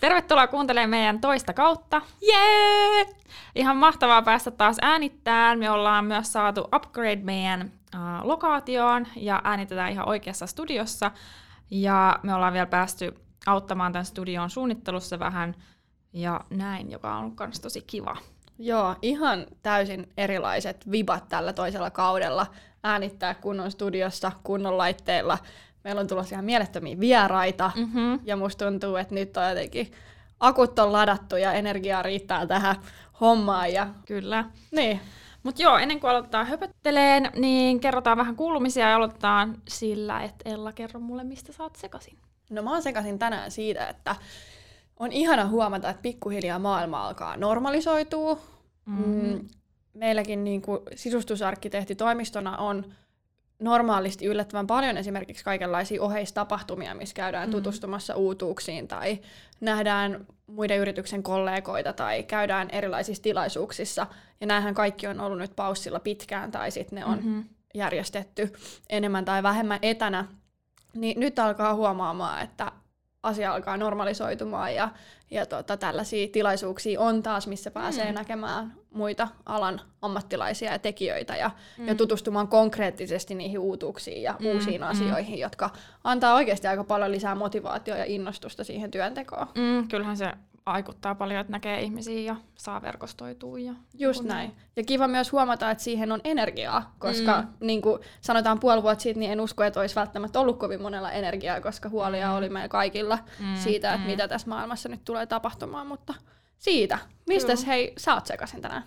Tervetuloa kuuntelemaan meidän toista kautta. Jee! Ihan mahtavaa päästä taas äänittämään. Me ollaan myös saatu upgrade meidän uh, lokaatioon ja äänitetään ihan oikeassa studiossa. Ja me ollaan vielä päästy auttamaan tämän studion suunnittelussa vähän ja näin, joka on myös tosi kiva. Joo, ihan täysin erilaiset vibat tällä toisella kaudella äänittää kunnon studiossa, kunnon laitteilla. Meillä on tulossa ihan mielettömiä vieraita, mm-hmm. ja musta tuntuu, että nyt on jotenkin akut on ladattu ja energiaa riittää tähän hommaan. Ja... Kyllä. Niin. Mutta joo, ennen kuin aloitetaan höpötteleen, niin kerrotaan vähän kuulumisia ja aloitetaan sillä, että Ella, kerro mulle, mistä sä oot sekasin. No mä oon sekasin tänään siitä, että on ihana huomata, että pikkuhiljaa maailma alkaa normalisoitua. Mm-hmm. Mm, meilläkin niin kuin sisustusarkkitehtitoimistona on normaalisti yllättävän paljon esimerkiksi kaikenlaisia oheistapahtumia, missä käydään mm-hmm. tutustumassa uutuuksiin tai nähdään muiden yrityksen kollegoita tai käydään erilaisissa tilaisuuksissa. Ja näähän kaikki on ollut nyt paussilla pitkään tai sitten ne on mm-hmm. järjestetty enemmän tai vähemmän etänä. Niin nyt alkaa huomaamaan, että asia alkaa normalisoitumaan ja, ja tota, tällaisia tilaisuuksia on taas, missä pääsee mm. näkemään muita alan ammattilaisia ja tekijöitä ja, mm. ja tutustumaan konkreettisesti niihin uutuuksiin ja mm. uusiin mm. asioihin, jotka antaa oikeasti aika paljon lisää motivaatiota ja innostusta siihen työntekoon. Mm, kyllähän se vaikuttaa paljon, että näkee ihmisiä ja saa verkostoitua. Ja Just kun... näin. Ja kiva myös huomata, että siihen on energiaa, koska mm. niin kuin sanotaan puoli vuotta sitten, niin en usko, että olisi välttämättä ollut kovin monella energiaa, koska huolia mm. oli meillä kaikilla mm. siitä, että mm. mitä tässä maailmassa nyt tulee tapahtumaan, mutta siitä. Mistäs hei, sä oot sekaisin tänään?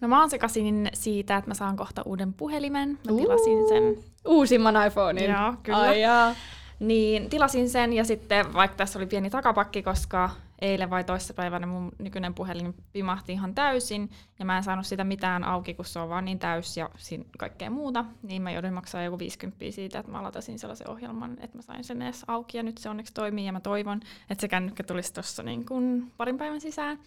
No mä oon sekaisin siitä, että mä saan kohta uuden puhelimen. Mä tilasin sen. Uusimman iPhonein. Joo, kyllä. Ai jaa. Niin tilasin sen ja sitten, vaikka tässä oli pieni takapakki, koska eilen vai toissapäivänä mun nykyinen puhelin pimahti ihan täysin, ja mä en saanut sitä mitään auki, kun se on vaan niin täys ja kaikkea muuta, niin mä joudun maksaa joku 50 siitä, että mä latasin sellaisen ohjelman, että mä sain sen edes auki, ja nyt se onneksi toimii, ja mä toivon, että se kännykkä tulisi tuossa niin kuin parin päivän sisään,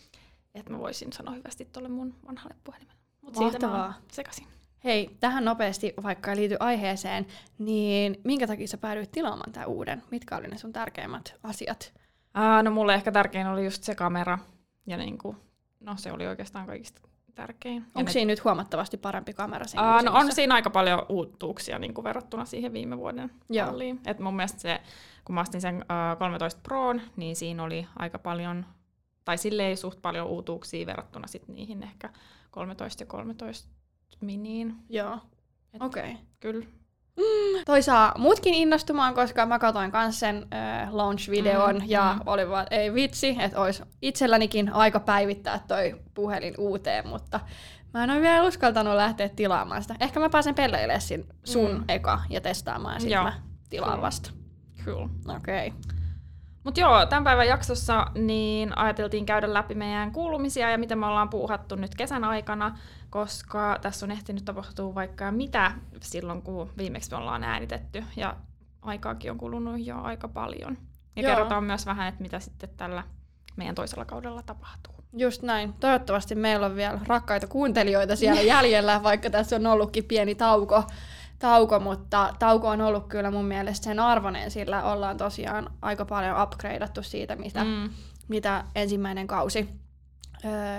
että mä voisin sanoa hyvästi tuolle mun vanhalle puhelimelle. Mutta siitä mä sekasin. Hei, tähän nopeasti, vaikka ei liity aiheeseen, niin minkä takia sä päädyit tilaamaan tämän uuden? Mitkä oli ne sun tärkeimmät asiat? Aa, no mulle ehkä tärkein oli just se kamera. Ja niinku, no se oli oikeastaan kaikista tärkein. Onko siinä nyt huomattavasti parempi kamera siinä Aa, no on siinä aika paljon uutuuksia niin kuin verrattuna siihen viime vuoden malliin. Et mun mielestä se, kun mä astin sen uh, 13 Proon, niin siinä oli aika paljon, tai silleen suht paljon uutuuksia verrattuna sit niihin ehkä 13 ja 13 miniin. Joo, okei. Okay. Kyllä toi saa mutkin innostumaan, koska mä katsoin kans sen äh, launch-videon mm, ja mm. oli vaan, ei vitsi, että olisi itsellänikin aika päivittää toi puhelin uuteen, mutta mä en ole vielä uskaltanut lähteä tilaamaan sitä. Ehkä mä pääsen pelleilemään sun mm. eka ja testaamaan ja sitten mä tilaan cool. vasta. Cool. Okei. Okay. Mutta joo, tämän päivän jaksossa niin ajateltiin käydä läpi meidän kuulumisia ja miten me ollaan puuhattu nyt kesän aikana, koska tässä on ehtinyt tapahtua vaikka mitä silloin, kun viimeksi me ollaan äänitetty ja aikaakin on kulunut jo aika paljon. Ja joo. kerrotaan myös vähän, että mitä sitten tällä meidän toisella kaudella tapahtuu. Just näin. Toivottavasti meillä on vielä rakkaita kuuntelijoita siellä jäljellä, vaikka tässä on ollutkin pieni tauko tauko, mutta tauko on ollut kyllä mun mielestä sen arvoinen, sillä ollaan tosiaan aika paljon upgradeattu siitä, mitä, mm. mitä ensimmäinen kausi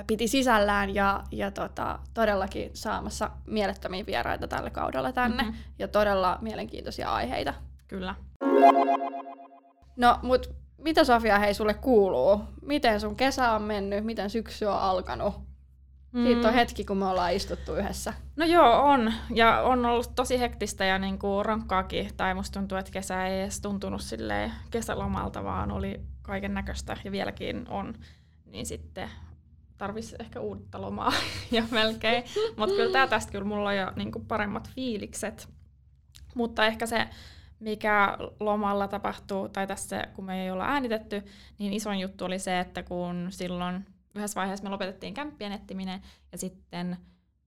piti sisällään ja, ja tota, todellakin saamassa mielettömiä vieraita tällä kaudella tänne mm-hmm. ja todella mielenkiintoisia aiheita. Kyllä. No, mut mitä Sofia hei sulle kuuluu? Miten sun kesä on mennyt? Miten syksy on alkanut? Mm. Siitä on hetki, kun me ollaan istuttu yhdessä. No joo, on. Ja on ollut tosi hektistä ja niinku rankkaakin. Tai musta tuntuu, että kesä ei edes tuntunut kesälomalta, vaan oli kaiken näköistä ja vieläkin on. Niin sitten tarvisi ehkä uutta lomaa ja melkein. Mutta kyllä tää tästä kyllä mulla on jo niinku paremmat fiilikset. Mutta ehkä se, mikä lomalla tapahtuu, tai tässä kun me ei olla äänitetty, niin isoin juttu oli se, että kun silloin yhdessä vaiheessa me lopetettiin kämppien etsiminen, ja sitten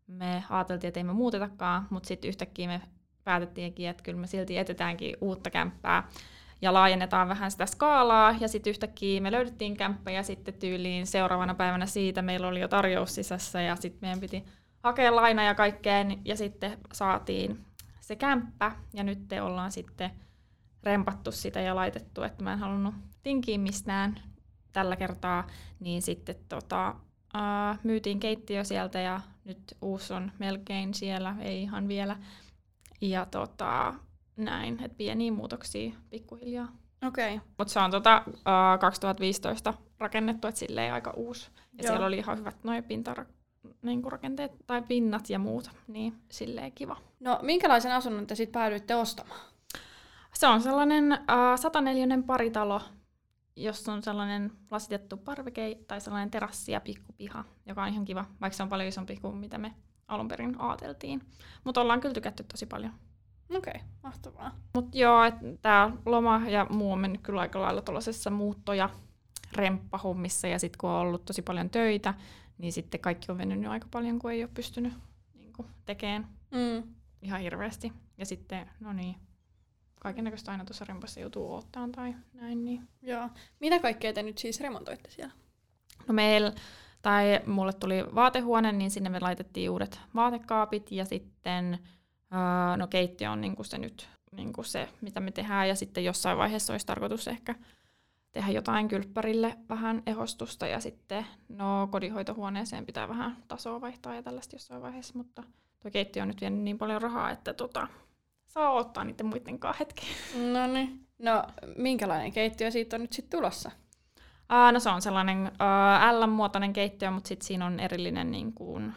me ajateltiin, että ei me muutetakaan, mutta sitten yhtäkkiä me päätettiinkin, että kyllä me silti etetäänkin uutta kämppää, ja laajennetaan vähän sitä skaalaa, ja sitten yhtäkkiä me löydettiin kämppä, ja sitten tyyliin seuraavana päivänä siitä meillä oli jo tarjous sisässä, ja sitten meidän piti hakea laina ja kaikkeen, ja sitten saatiin se kämppä, ja nyt te ollaan sitten rempattu sitä ja laitettu, että mä en halunnut tinkiä mistään tällä kertaa, niin sitten tota, uh, myytiin keittiö sieltä ja nyt uusi on melkein siellä, ei ihan vielä. Ja tota, näin, että pieniä muutoksia pikkuhiljaa. Okei. Okay. Mutta se on tota, uh, 2015 rakennettu, että silleen aika uusi. Ja Joo. siellä oli ihan hyvät noin pintara, niin rakenteet tai pinnat ja muut, niin silleen kiva. No minkälaisen asunnon te sitten päädyitte ostamaan? Se on sellainen uh, 104 paritalo, jossa on sellainen lasitettu parveke tai sellainen terassi ja pikkupiha, joka on ihan kiva, vaikka se on paljon isompi kuin mitä me alun perin ajateltiin. Mutta ollaan kyllä tykätty tosi paljon. Okei, okay, mahtavaa. Mutta joo, tämä loma ja muu on mennyt kyllä aika lailla tuollaisessa muutto- ja remppahommissa, ja sitten kun on ollut tosi paljon töitä, niin sitten kaikki on venynyt aika paljon, kun ei ole pystynyt niin tekemään mm. ihan hirveästi. Ja sitten, no niin, kaiken näköistä aina tuossa rempassa joutuu ottaan tai näin. Niin. Joo. Mitä kaikkea te nyt siis remontoitte siellä? No meillä, tai mulle tuli vaatehuone, niin sinne me laitettiin uudet vaatekaapit ja sitten no keittiö on niinku se nyt niinku se, mitä me tehdään ja sitten jossain vaiheessa olisi tarkoitus ehkä tehdä jotain kylppärille vähän ehostusta ja sitten no kodinhoitohuoneeseen pitää vähän tasoa vaihtaa ja tällaista jossain vaiheessa, mutta tuo keittiö on nyt vienyt niin paljon rahaa, että tota, saa ottaa niiden muiden kanssa hetki. No niin. No, minkälainen keittiö siitä on nyt sitten tulossa? Uh, no se on sellainen uh, L-muotoinen keittiö, mutta sitten siinä on erillinen niin kuin,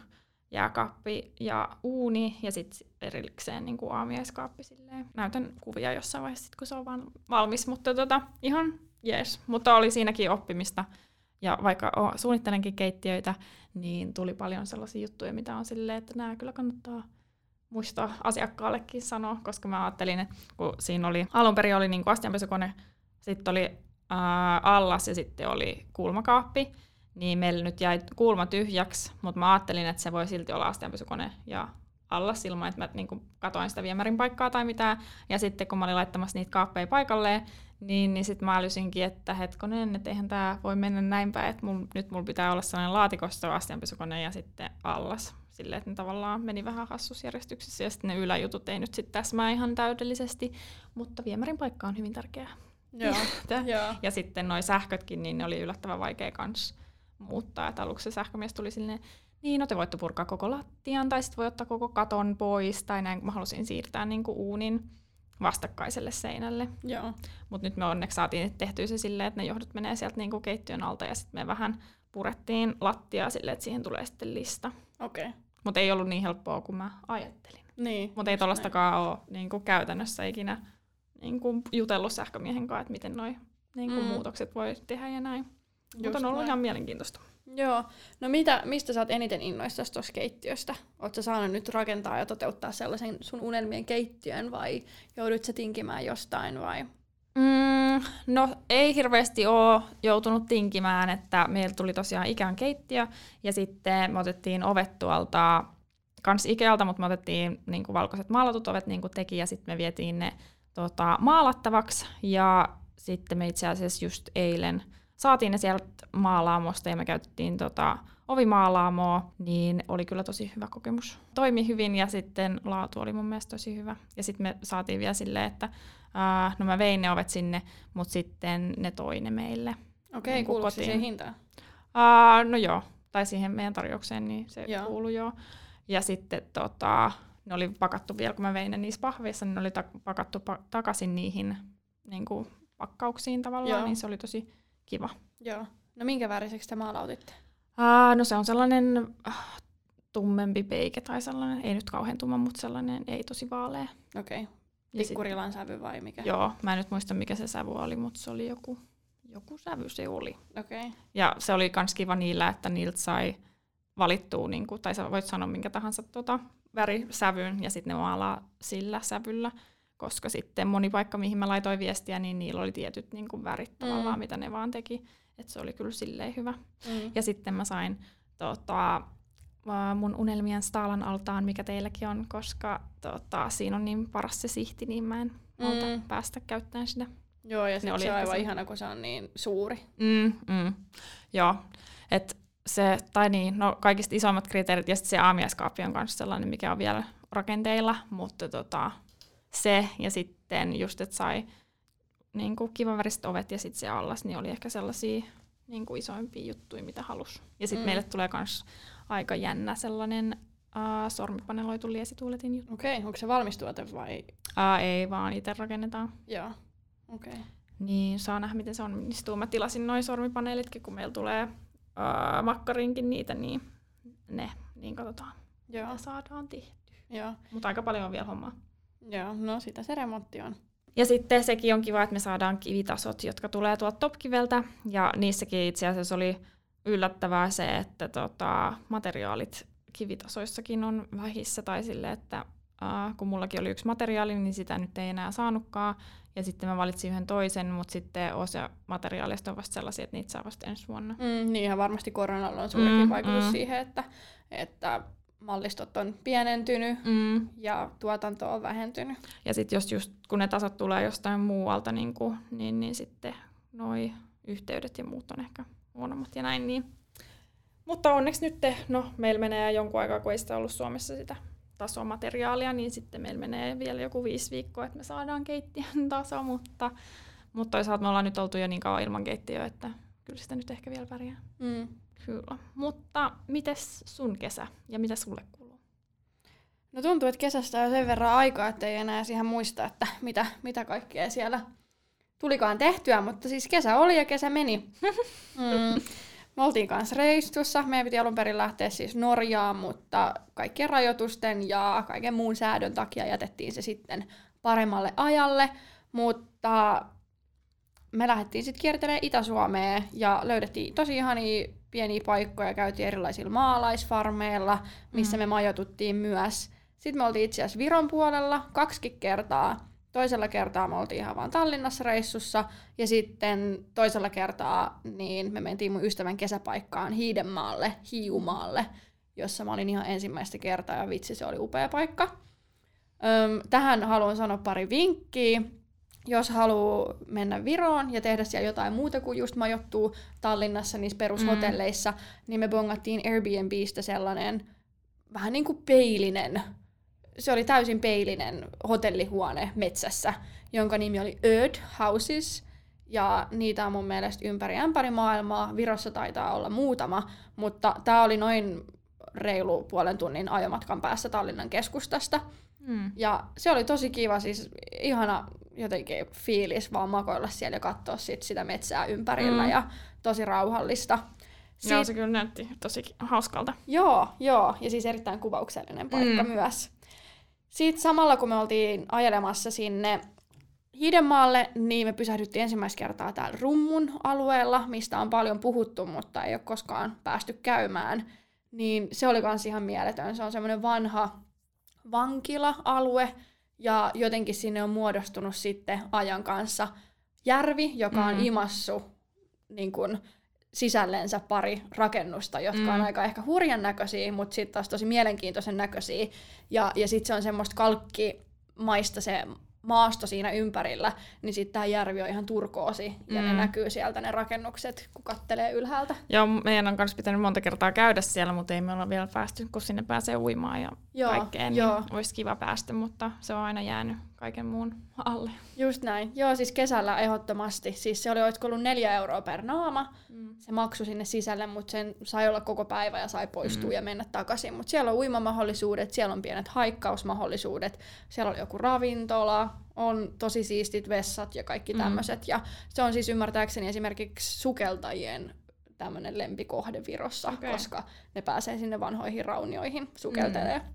jääkaappi ja uuni ja sitten erikseen niin kuin aamiaiskaappi. Silleen. Näytän kuvia jossain vaiheessa, sit, kun se on vaan valmis, mutta tota, ihan jees. Mutta oli siinäkin oppimista. Ja vaikka suunnittelenkin keittiöitä, niin tuli paljon sellaisia juttuja, mitä on silleen, että nämä kyllä kannattaa muistaa asiakkaallekin sanoa, koska mä ajattelin, että kun siinä oli, alun perin oli niin astianpesukone, sitten oli ää, allas ja sitten oli kulmakaappi, niin meillä nyt jäi kulma tyhjäksi, mutta mä ajattelin, että se voi silti olla astianpesukone ja allas ilman, että mä niin kuin katoin sitä viemärin paikkaa tai mitään. Ja sitten kun mä olin laittamassa niitä kaappeja paikalleen, niin, niin sitten mä älysinkin, että hetkonen, että eihän tämä voi mennä näin päin, että mul, nyt mulla pitää olla sellainen laatikosto astianpesukone ja sitten allas silleen, että ne tavallaan meni vähän hassusjärjestyksessä ja sitten ne yläjutut ei nyt sitten täsmää ihan täydellisesti, mutta viemärin paikka on hyvin tärkeää. Joo. ja, ja sitten nuo sähkötkin, niin ne oli yllättävän vaikea kans muuttaa. Että aluksi se sähkömies tuli silleen, niin, no te voitte purkaa koko lattian tai sitten voi ottaa koko katon pois tai näin, mä halusin siirtää niin kuin uunin vastakkaiselle seinälle. Mutta nyt me onneksi saatiin tehtyä se silleen, että ne johdot menee sieltä niin kuin keittiön alta ja sitten me vähän purettiin lattiaa silleen, että siihen tulee sitten lista. Okei. Okay. Mutta ei ollut niin helppoa kuin mä ajattelin. Niin, Mutta ei tuollaistakaan ole niin kuin käytännössä ikinä niin kuin jutellut sähkömiehen kanssa, että miten noi niin kuin mm. muutokset voi tehdä ja näin. Mutta on ollut näin. ihan mielenkiintoista. Joo. No mitä, mistä sä oot eniten innoissasi tuossa keittiöstä? Oletko saanut nyt rakentaa ja toteuttaa sellaisen sun unelmien keittiön vai joudut sä tinkimään jostain vai? Mm, no ei hirveästi ole joutunut tinkimään, että meillä tuli tosiaan Ikean keittiö ja sitten me otettiin ovet tuolta kans Ikealta, mutta me otettiin niin kuin valkoiset maalatut ovet niin kuin teki ja sitten me vietiin ne tota, maalattavaksi ja sitten me itse asiassa just eilen saatiin ne sieltä maalaamosta ja me käytettiin tota, ovimaalaamoa, niin oli kyllä tosi hyvä kokemus. Toimi hyvin ja sitten laatu oli mun mielestä tosi hyvä. Ja sitten me saatiin vielä silleen, että Uh, no mä vein ne ovet sinne, mutta sitten ne toi ne meille. Okei, okay, niin kuuluuko se siihen hintaan? Uh, no joo, tai siihen meidän tarjoukseen, niin se joo. kuului joo. Ja sitten tota, ne oli pakattu vielä, kun mä vein ne niissä pahveissa, niin ne oli ta- pakattu pa- takaisin niihin niin kuin pakkauksiin tavallaan, joo. niin se oli tosi kiva. Joo. No minkä väriseksi te maalautitte? Uh, no se on sellainen uh, tummempi peike tai sellainen, ei nyt kauhean tumma, mutta sellainen ei tosi vaalea. Okei. Okay. Pikkurilan sävy vai mikä? Joo, mä en nyt muista mikä se sävy oli, mutta se oli joku, joku sävy se oli. Okay. Ja se oli kans kiva niillä, että niiltä sai valittua, niin kuin, tai sä voit sanoa minkä tahansa tota, värisävyn, ja sitten ne maalaa sillä sävyllä. Koska sitten moni paikka, mihin mä laitoin viestiä, niin niillä oli tietyt niin kuin värit tavallaan, mm. mitä ne vaan teki. Että se oli kyllä silleen hyvä. Mm. Ja sitten mä sain tota, mun unelmien Staalan altaan, mikä teilläkin on, koska tota, siinä on niin paras se sihti, niin mä en mm. päästä käyttämään sitä. Joo, ja se oli aivan se... ihana, kun se on niin suuri. Mm, mm. Joo, et se, tai niin, no kaikista isommat kriteerit, ja sitten se aamiaiskaappi on myös sellainen, mikä on vielä rakenteilla, mutta tota, se, ja sitten just, että sai niin kuin kivaväriset ovet ja sitten se allas, niin oli ehkä sellaisia niin kuin isoimpia juttuja, mitä halus. Ja sitten mm. meille tulee myös aika jännä sellainen uh, sormipaneloitu liesituuletin juttu. Okei, okay, onko se valmistuote vai? Uh, ei, vaan itse rakennetaan. Joo, okei. Okay. Niin, saa nähdä, miten se onnistuu. Mä tilasin noin sormipaneelitkin, kun meillä tulee uh, makkarinkin niitä, niin ne, niin katsotaan, Joo. mitä saadaan tehty. Joo. Mutta aika paljon on vielä hommaa. Joo, no sitä se remontti on. Ja sitten sekin on kiva, että me saadaan kivitasot, jotka tulee tuolta Topkiveltä. Ja niissäkin itse asiassa oli yllättävää se, että tota, materiaalit kivitasoissakin on vähissä tai sille, että äh, kun mullakin oli yksi materiaali, niin sitä nyt ei enää saanutkaan. Ja sitten mä valitsin yhden toisen, mutta sitten osa materiaalista on vasta sellaisia, että niitä saa vasta ensi vuonna. Mm, niin varmasti koronalla on suurikin mm, vaikutus mm. siihen, että, että mallistot on pienentynyt mm. ja tuotanto on vähentynyt. Ja sitten jos just kun ne tasot tulee jostain muualta, niin, kuin, niin, niin sitten noi yhteydet ja muut on ehkä huonommat ja näin. Niin. Mutta onneksi nyt, te, no meillä menee jonkun aikaa, kun ei sitä ollut Suomessa sitä tasomateriaalia, niin sitten meillä menee vielä joku viisi viikkoa, että me saadaan keittiön taso, mutta, mutta toisaalta me ollaan nyt oltu jo niin kauan ilman keittiöä, että kyllä sitä nyt ehkä vielä pärjää. Mm. Kyllä. Mutta mites sun kesä ja mitä sulle kuuluu? No tuntuu, että kesästä on sen verran aikaa, että ei enää siihen muista, että mitä, mitä kaikkea siellä tulikaan tehtyä, mutta siis kesä oli ja kesä meni. Mm. Me oltiin kanssa reissussa. Meidän piti alun perin lähteä siis Norjaan, mutta kaikkien rajoitusten ja kaiken muun säädön takia jätettiin se sitten paremmalle ajalle. Mutta me lähdettiin sitten kiertelemään Itä-Suomea ja löydettiin tosi ihania pieniä paikkoja, käytiin erilaisilla maalaisfarmeilla, missä mm. me majoituttiin myös. Sitten me oltiin itse asiassa Viron puolella kaksi kertaa. Toisella kertaa me oltiin ihan vaan Tallinnassa reissussa, ja sitten toisella kertaa niin me mentiin mun ystävän kesäpaikkaan Hiidenmaalle, Hiumaalle, jossa mä olin ihan ensimmäistä kertaa, ja vitsi, se oli upea paikka. Öm, tähän haluan sanoa pari vinkkiä jos haluaa mennä Viroon ja tehdä siellä jotain muuta kuin just majoittuu Tallinnassa niissä perushotelleissa, mm. niin me bongattiin Airbnbistä sellainen vähän niin kuin peilinen, se oli täysin peilinen hotellihuone metsässä, jonka nimi oli Earth Houses. Ja niitä on mun mielestä ympäri ämpäri maailmaa. Virossa taitaa olla muutama, mutta tämä oli noin reilu puolen tunnin ajomatkan päässä Tallinnan keskustasta. Mm. Ja se oli tosi kiva, siis ihana jotenkin fiilis vaan makoilla siellä ja katsoa sit sitä metsää ympärillä mm. ja tosi rauhallista. Siit... Joo, se kyllä näytti tosi hauskalta. Joo, joo, ja siis erittäin kuvauksellinen paikka mm. myös. Sitten samalla kun me oltiin ajelemassa sinne Hiidenmaalle, niin me pysähdyttiin ensimmäistä kertaa täällä Rummun alueella, mistä on paljon puhuttu, mutta ei ole koskaan päästy käymään. Niin se oli kans ihan mieletön. Se on semmoinen vanha vankila-alue, ja jotenkin sinne on muodostunut sitten ajan kanssa järvi, joka on mm. imassu niin kun, sisällensä pari rakennusta, jotka mm. on aika ehkä hurjan näköisiä, mutta sitten taas tosi mielenkiintoisen näköisiä. Ja, ja sitten se on semmoista kalkkimaista se maasto siinä ympärillä, niin sitten tämä järvi on ihan turkoosi ja mm. ne näkyy sieltä ne rakennukset, kun kattelee ylhäältä. Joo, meidän on myös pitänyt monta kertaa käydä siellä, mutta ei me olla vielä päästy, kun sinne pääsee uimaan ja joo, kaikkeen, niin joo. olisi kiva päästä, mutta se on aina jäänyt kaiken muun alle. Just näin. Joo, siis kesällä ehdottomasti. Siis se oli olisiko ollut neljä euroa per naama, mm. se maksui sinne sisälle, mutta sen sai olla koko päivä ja sai poistua mm. ja mennä takaisin. Mutta siellä on uimamahdollisuudet, siellä on pienet haikkausmahdollisuudet, siellä oli joku ravintola, on tosi siistit vessat ja kaikki tämmöiset. Mm. Ja se on siis ymmärtääkseni esimerkiksi sukeltajien tämmöinen lempikohde Virossa, okay. koska ne pääsee sinne vanhoihin raunioihin sukeltelee. Mm.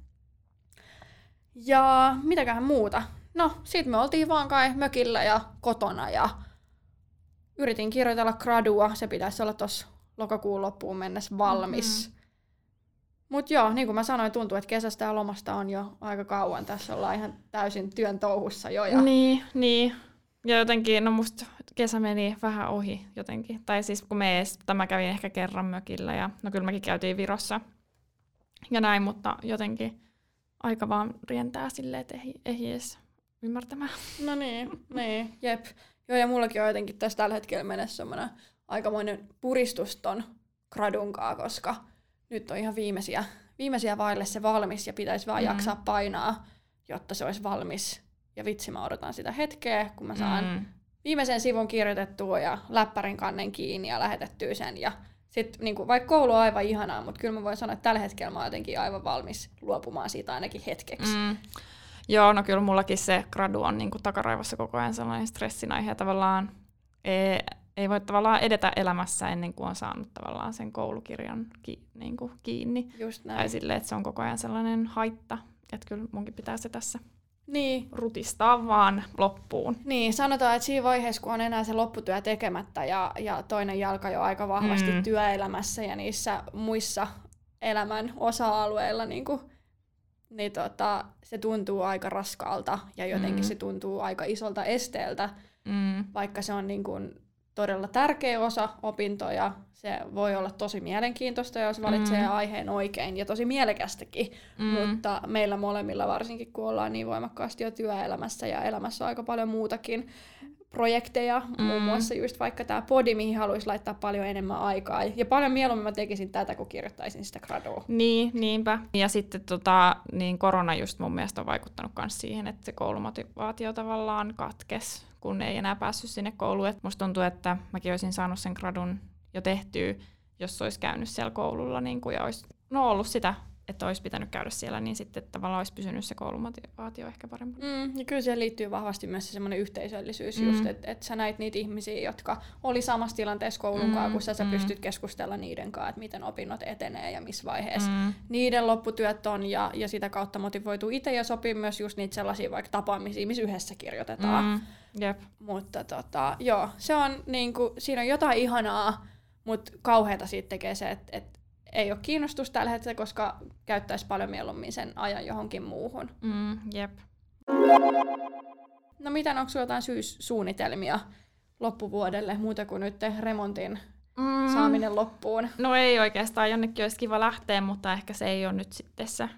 Ja mitäköhän muuta? No, sit me oltiin vaan kai mökillä ja kotona ja yritin kirjoitella gradua. Se pitäisi olla tuossa lokakuun loppuun mennessä valmis. Mm-hmm. Mutta joo, niin kuin mä sanoin, tuntuu, että kesästä ja lomasta on jo aika kauan. Tässä ollaan ihan täysin työn touhussa jo. Ja... Niin, niin. Ja jotenkin, no musta kesä meni vähän ohi jotenkin. Tai siis kun me ees, mä kävin ehkä kerran mökillä ja no kyllä mekin käytiin Virossa ja näin, mutta jotenkin aika vaan rientää silleen, että ei, ei edes ymmärtämään. No niin, niin, jep. Joo, ja mullakin on jotenkin tässä tällä hetkellä mennessä semmoinen aikamoinen puristus ton gradunkaa, koska nyt on ihan viimeisiä, viimeisiä vaille se valmis ja pitäisi vaan mm. jaksaa painaa, jotta se olisi valmis. Ja vitsi, mä odotan sitä hetkeä, kun mä saan mm. viimeisen sivun kirjoitettua ja läppärin kannen kiinni ja lähetettyä sen. Ja sit, niin kuin, vaikka koulu on aivan ihanaa, mutta kyllä mä voin sanoa, että tällä hetkellä mä oon jotenkin aivan valmis luopumaan siitä ainakin hetkeksi. Mm. Joo, no kyllä mullakin se gradu on niin kuin takaraivossa koko ajan sellainen stressin aihe tavallaan. Ei, ei voi tavallaan edetä elämässä ennen kuin on saanut tavallaan sen koulukirjan ki, niin kuin kiinni. Just näin. Tai silleen, että se on koko ajan sellainen haitta, että kyllä munkin pitää se tässä niin. rutistaa vaan loppuun. Niin, sanotaan, että siinä vaiheessa, kun on enää se lopputyö tekemättä ja, ja toinen jalka jo aika vahvasti mm. työelämässä ja niissä muissa elämän osa-alueilla, niin, kuin, niin tota, se tuntuu aika raskaalta ja jotenkin mm. se tuntuu aika isolta esteeltä, mm. vaikka se on niin kuin todella tärkeä osa opintoja. Se voi olla tosi mielenkiintoista, jos valitsee mm. aiheen oikein, ja tosi mielekästäkin. Mm. Mutta meillä molemmilla, varsinkin kun ollaan niin voimakkaasti jo työelämässä ja elämässä on aika paljon muutakin projekteja, mm. muun muassa just vaikka tämä podi, mihin haluaisi laittaa paljon enemmän aikaa. Ja paljon mieluummin mä tekisin tätä, kun kirjoittaisin sitä gradua. Niin, niinpä. Ja sitten tota, niin korona just mun mielestä on vaikuttanut myös siihen, että se koulumotivaatio tavallaan katkes kun ei enää päässyt sinne kouluun. Et musta tuntuu, että mäkin olisin saanut sen gradun jo tehtyä, jos olisi käynyt siellä koululla niin kuin, ja olisi no, ollut sitä että olisi pitänyt käydä siellä, niin sitten tavallaan olisi pysynyt se koulumotivaatio ehkä paremmin. Mm, ja kyllä siihen liittyy vahvasti myös se semmoinen yhteisöllisyys, mm. just, että et sä näit niitä ihmisiä, jotka oli samassa tilanteessa koulun mm, kanssa, kun sä, sä mm. pystyt keskustella niiden kanssa, että miten opinnot etenee ja missä vaiheessa mm. niiden lopputyöt on, ja, ja sitä kautta motivoituu itse ja sopii myös just niitä sellaisia vaikka tapaamisia, missä yhdessä kirjoitetaan. Mm. Jep. Mutta tota, joo, se on niinku, siinä on jotain ihanaa, mutta kauheata siitä tekee se, että et ei ole kiinnostusta tällä hetkellä, koska käyttäisi paljon mieluummin sen ajan johonkin muuhun. Mm, jep. No mitä, onko sinulla jotain syyssuunnitelmia loppuvuodelle, muuta kuin nyt remontin mm. saaminen loppuun? No ei oikeastaan, jonnekin olisi kiva lähteä, mutta ehkä se ei ole nyt sitten se,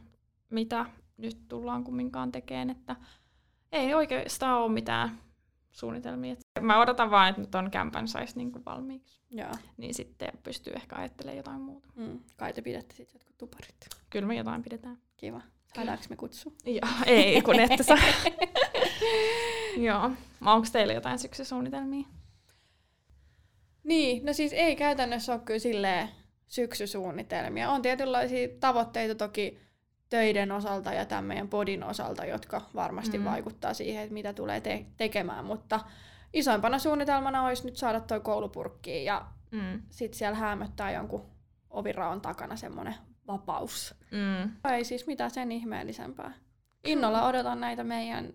mitä nyt tullaan kumminkaan tekemään, että ei oikeastaan ole mitään suunnitelmia. Mä odotan vaan, että nyt on kämpän saisi niin valmiiksi. Joo. Niin sitten pystyy ehkä ajattelemaan jotain muuta. Mm. Kai te pidätte sitten jotkut tuparit. Kyllä me jotain pidetään. Kiva. Saadaanko me kutsu? Joo, ei kun ette saa. Joo. Onko teillä jotain syksysuunnitelmia? Niin, no siis ei käytännössä ole kyllä silleen syksysuunnitelmia. On tietynlaisia tavoitteita toki töiden osalta ja tämän meidän podin osalta, jotka varmasti mm. vaikuttaa siihen, että mitä tulee te- tekemään, mutta isoimpana suunnitelmana olisi nyt saada toi koulupurkkiin ja mm. sitten siellä hämöttää jonkun oviraon takana semmoinen vapaus. Mm. Ei siis mitään sen ihmeellisempää. Innolla odotan näitä meidän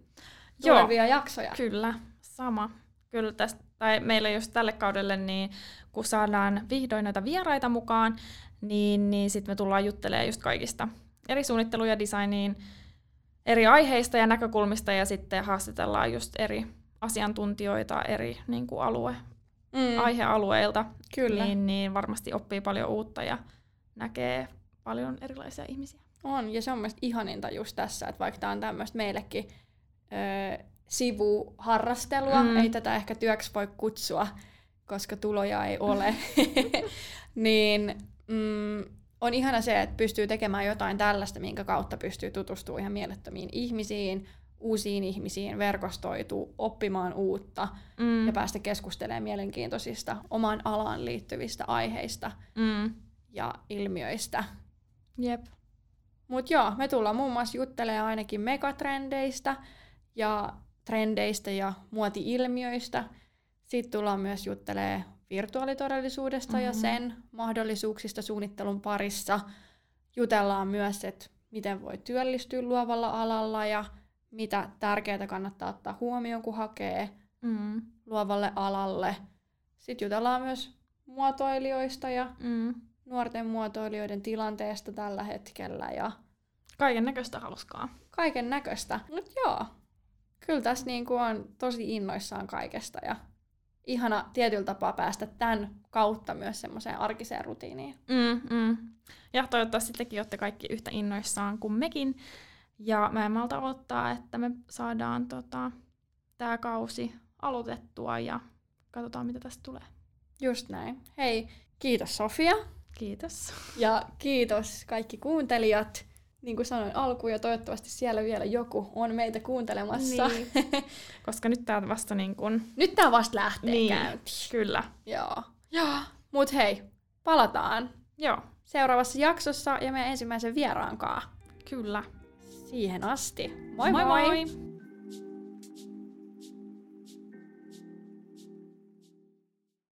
tulevia Joo, jaksoja. Kyllä, sama. Kyllä tästä, tai meillä just tälle kaudelle, niin kun saadaan vihdoin näitä vieraita mukaan, niin, niin sitten me tullaan juttelemaan just kaikista eri suunnittelu- ja designiin eri aiheista ja näkökulmista ja sitten haastatellaan just eri asiantuntijoita eri niin kuin alue, mm. aihealueilta. Kyllä. Niin, niin varmasti oppii paljon uutta ja näkee paljon erilaisia ihmisiä. On, ja se on mielestäni ihaninta just tässä, että vaikka tämä on tämmöistä meillekin ö, sivuharrastelua, mm. ei tätä ehkä työksi voi kutsua, koska tuloja ei ole, niin mm, on ihana se, että pystyy tekemään jotain tällaista, minkä kautta pystyy tutustumaan ihan mielettömiin ihmisiin, uusiin ihmisiin, verkostoituu, oppimaan uutta mm. ja päästä keskustelemaan mielenkiintoisista omaan alaan liittyvistä aiheista mm. ja ilmiöistä. Jep. Mutta joo, me tullaan muun muassa juttelemaan ainakin megatrendeistä ja trendeistä ja muoti-ilmiöistä. Sitten tullaan myös juttelemaan virtuaalitodellisuudesta mm-hmm. ja sen mahdollisuuksista suunnittelun parissa. Jutellaan myös, että miten voi työllistyä luovalla alalla ja mitä tärkeää kannattaa ottaa huomioon, kun hakee mm. luovalle alalle. Sitten jutellaan myös muotoilijoista ja mm. nuorten muotoilijoiden tilanteesta tällä hetkellä ja Kaiken näköistä hauskaa. kaiken näköistä. Mut joo, kyllä tässä niinku on tosi innoissaan kaikesta ja ihana tietyllä tapaa päästä tämän kautta myös semmoiseen arkiseen rutiiniin. Mm, mm. Ja toivottavasti tekin olette kaikki yhtä innoissaan kuin mekin. Ja mä en malta odottaa, että me saadaan tota, tämä kausi aloitettua ja katsotaan, mitä tästä tulee. Just näin. Hei, kiitos Sofia Kiitos. ja kiitos kaikki kuuntelijat. Niin kuin sanoin alkuun ja toivottavasti siellä vielä joku on meitä kuuntelemassa. Niin. Koska nyt tää vasta niin kuin... Nyt tää vasta lähtee Niin. käyntiin. Kyllä. Joo. Joo. Mut hei, palataan Joo, seuraavassa jaksossa ja meidän ensimmäisen vieraankaan. kyllä. Siihen asti. Moi moi! moi. moi.